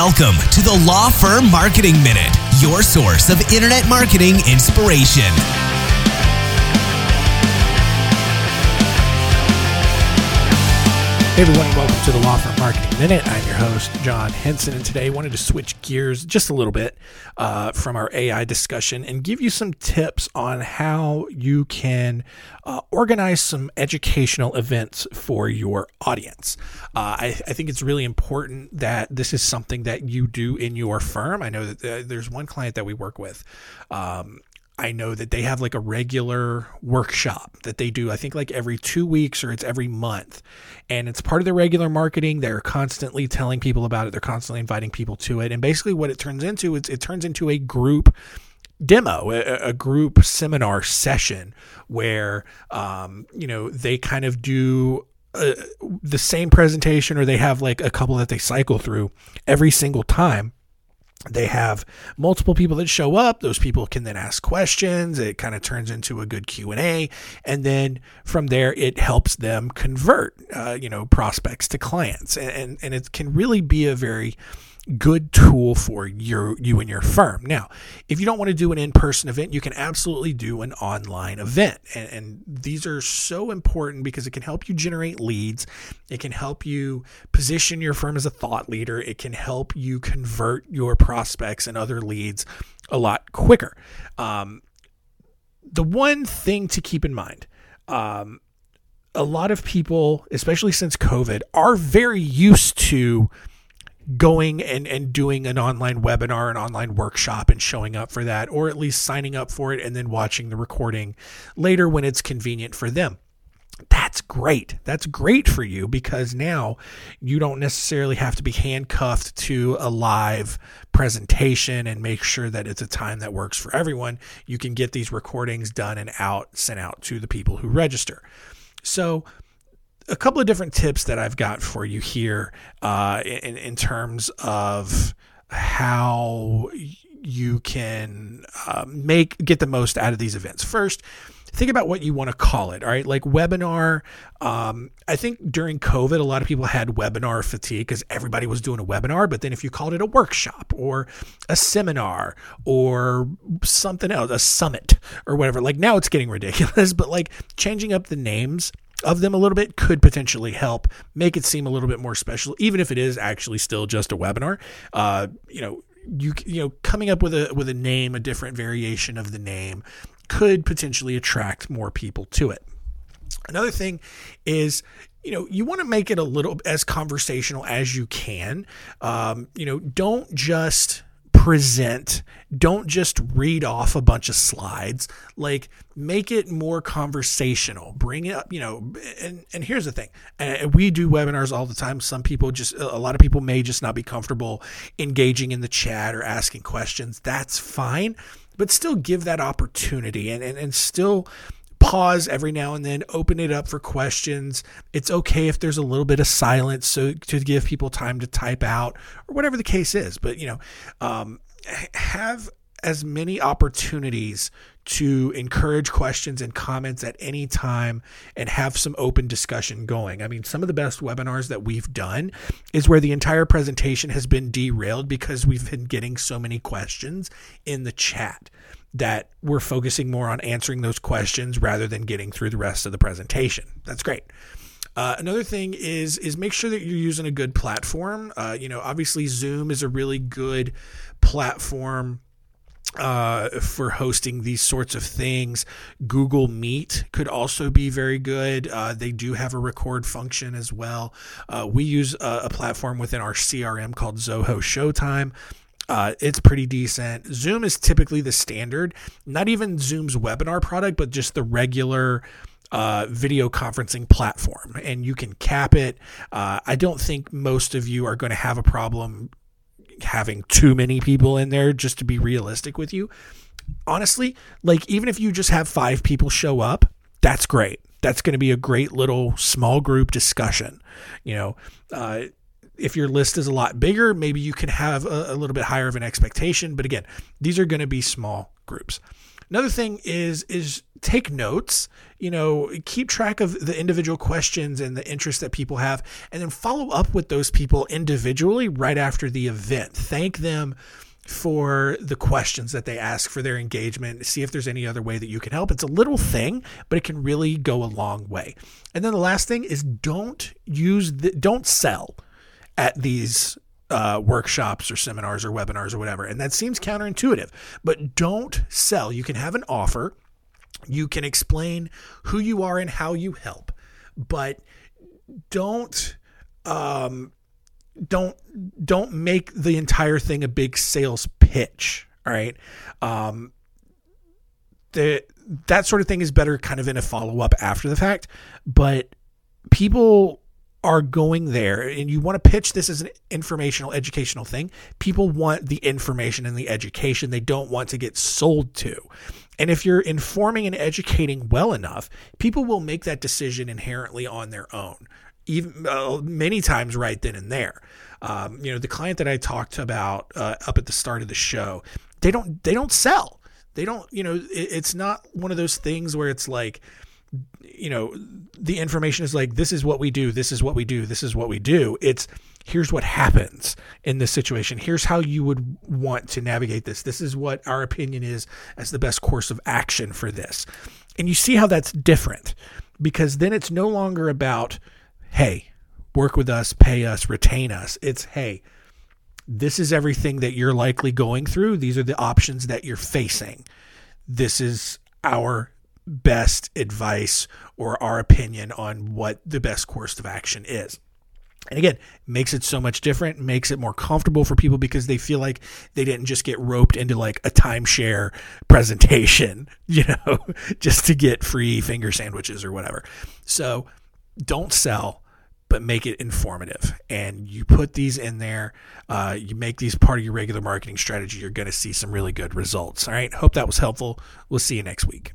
Welcome to the Law Firm Marketing Minute, your source of internet marketing inspiration. Hey everyone, welcome to the Law Firm Marketing Minute. I'm your host, John Henson, and today I wanted to switch gears just a little bit uh, from our AI discussion and give you some tips on how you can uh, organize some educational events for your audience. Uh, I, I, think it's really important that this is something that you do in your firm. I know that uh, there's one client that we work with. Um, I know that they have like a regular workshop that they do, I think like every two weeks or it's every month. And it's part of their regular marketing. They're constantly telling people about it, they're constantly inviting people to it. And basically, what it turns into is it turns into a group demo, a, a, group seminar session where, um, you know, they kind of do uh, the same presentation or they have like a couple that they cycle through every single time they have multiple people that show up. Those people can then ask questions. It kind of turns into a good q&a and then from there it helps them convert uh, you know prospects to clients. And, and, and it can really be a very good tool for your you and your firm. Now, if you don't want to do an in-person event, you can absolutely do an online event. And, and, these are so important because it can help you generate leads. It can help you position your firm as a thought leader. It can help you convert your prospects and other leads a lot quicker. Um, the one thing to keep in mind, um, a lot of people, especially since COVID, are very used to going and, and doing an online webinar, an online workshop, and showing up for that, or at least signing up for it and then watching the recording later when it's convenient for them. That's great. That's great for you because now you don't necessarily have to be handcuffed to a live presentation and make sure that it's a time that works for everyone. You can get these recordings done and out, sent out to the people who register. So, a couple of different tips that I've got for you here uh, in, in terms of how you can uh, make get the most out of these events. First, think about what you want to call it. All right, like webinar. Um, I think during COVID, a lot of people had webinar fatigue because everybody was doing a webinar. But then if you called it a workshop or a seminar or something else, a summit or whatever, like now it's getting ridiculous. But like changing up the names of them a little bit could potentially help make it seem a little bit more special, even if it is actually still just a webinar. Uh, you know, you you know, coming up with a with a name, a different variation of the name, could potentially attract more people to it. Another thing is you know you want to make it a little as conversational as you can um, you know don't just present. Don't just read off a bunch of slides. Like make it more conversational. Bring it up, you know. And and here's the thing: uh, we do webinars all the time. Some people just, a lot of people may just not be comfortable engaging in the chat or asking questions. That's fine, but still give that opportunity and and, and still pause every now and then, open it up for questions. It's okay if there's a little bit of silence so to give people time to type out or whatever the case is. But, you know, um, have as many opportunities to encourage questions and comments at any time and have some open discussion going. I mean, some of the best webinars that we've done is where the entire presentation has been derailed because we've been getting so many questions in the chat that we're focusing more on answering those questions rather than getting through the rest of the presentation. That's great. Uh, another thing is is make sure that you're using a good platform. Uh, you know, obviously Zoom is a really good platform uh, for hosting these sorts of things. Google Meet could also be very good. Uh, they do have a record function as well. Uh, we use a, a, platform within our CRM called Zoho Showtime. Uh, it's pretty decent. Zoom is typically the standard, not even Zoom's webinar product, but just the regular uh, video conferencing platform. And you can cap it. Uh, I don't think most of you are going to have a problem having too many people in there, just to be realistic with you. Honestly, like even if you just have five people show up, that's great. That's going to be a great little small group discussion. You know, uh, if your list is a lot bigger, maybe you can have a, a little bit higher of an expectation. But again, these are going to be small groups. Another thing is is take notes. You know, keep track of the individual questions and the interests that people have, and then follow up with those people individually right after the event. Thank them for the questions that they ask for their engagement see if there's any other way that you can help it's a little thing but it can really go a long way and then the last thing is don't use the, don't sell at these uh, workshops or seminars or webinars or whatever and that seems counterintuitive but don't sell you can have an offer you can explain who you are and how you help but don't um, don't don't make the entire thing a big sales pitch. All right. Um, the that sort of thing is better kind of in a follow up after the fact, but people are going there and you want to pitch this as an informational educational thing people want the information and the education they don't want to get sold to and if you're informing and educating well enough people will make that decision inherently on their own even uh, many times right then and there. Um, you know, the client that I talked about uh, up at the start of the show, they don't they don't sell. They don't. You know, it, it's not one of those things where it's like, you know, the information is like this is what we do, this is what we do, this is what we do. It's here's what happens in this situation. Here's how you would want to navigate this. This is what our opinion is as the best course of action for this. And you see how that's different because then it's no longer about hey, work with us, pay us, retain us. It's, hey, this is everything that you're likely going through. These are the options that you're facing. This is our best advice or our opinion on what the best course of action is. And again, makes it so much different, makes it more comfortable for people because they feel like they didn't just get roped into like a timeshare presentation, you know, just to get free finger sandwiches or whatever. So don't sell, but make it informative. And you put these in there, uh, you make these part of your regular marketing strategy, you're going to see some really good results. All right. Hope that was helpful. We'll see you next week.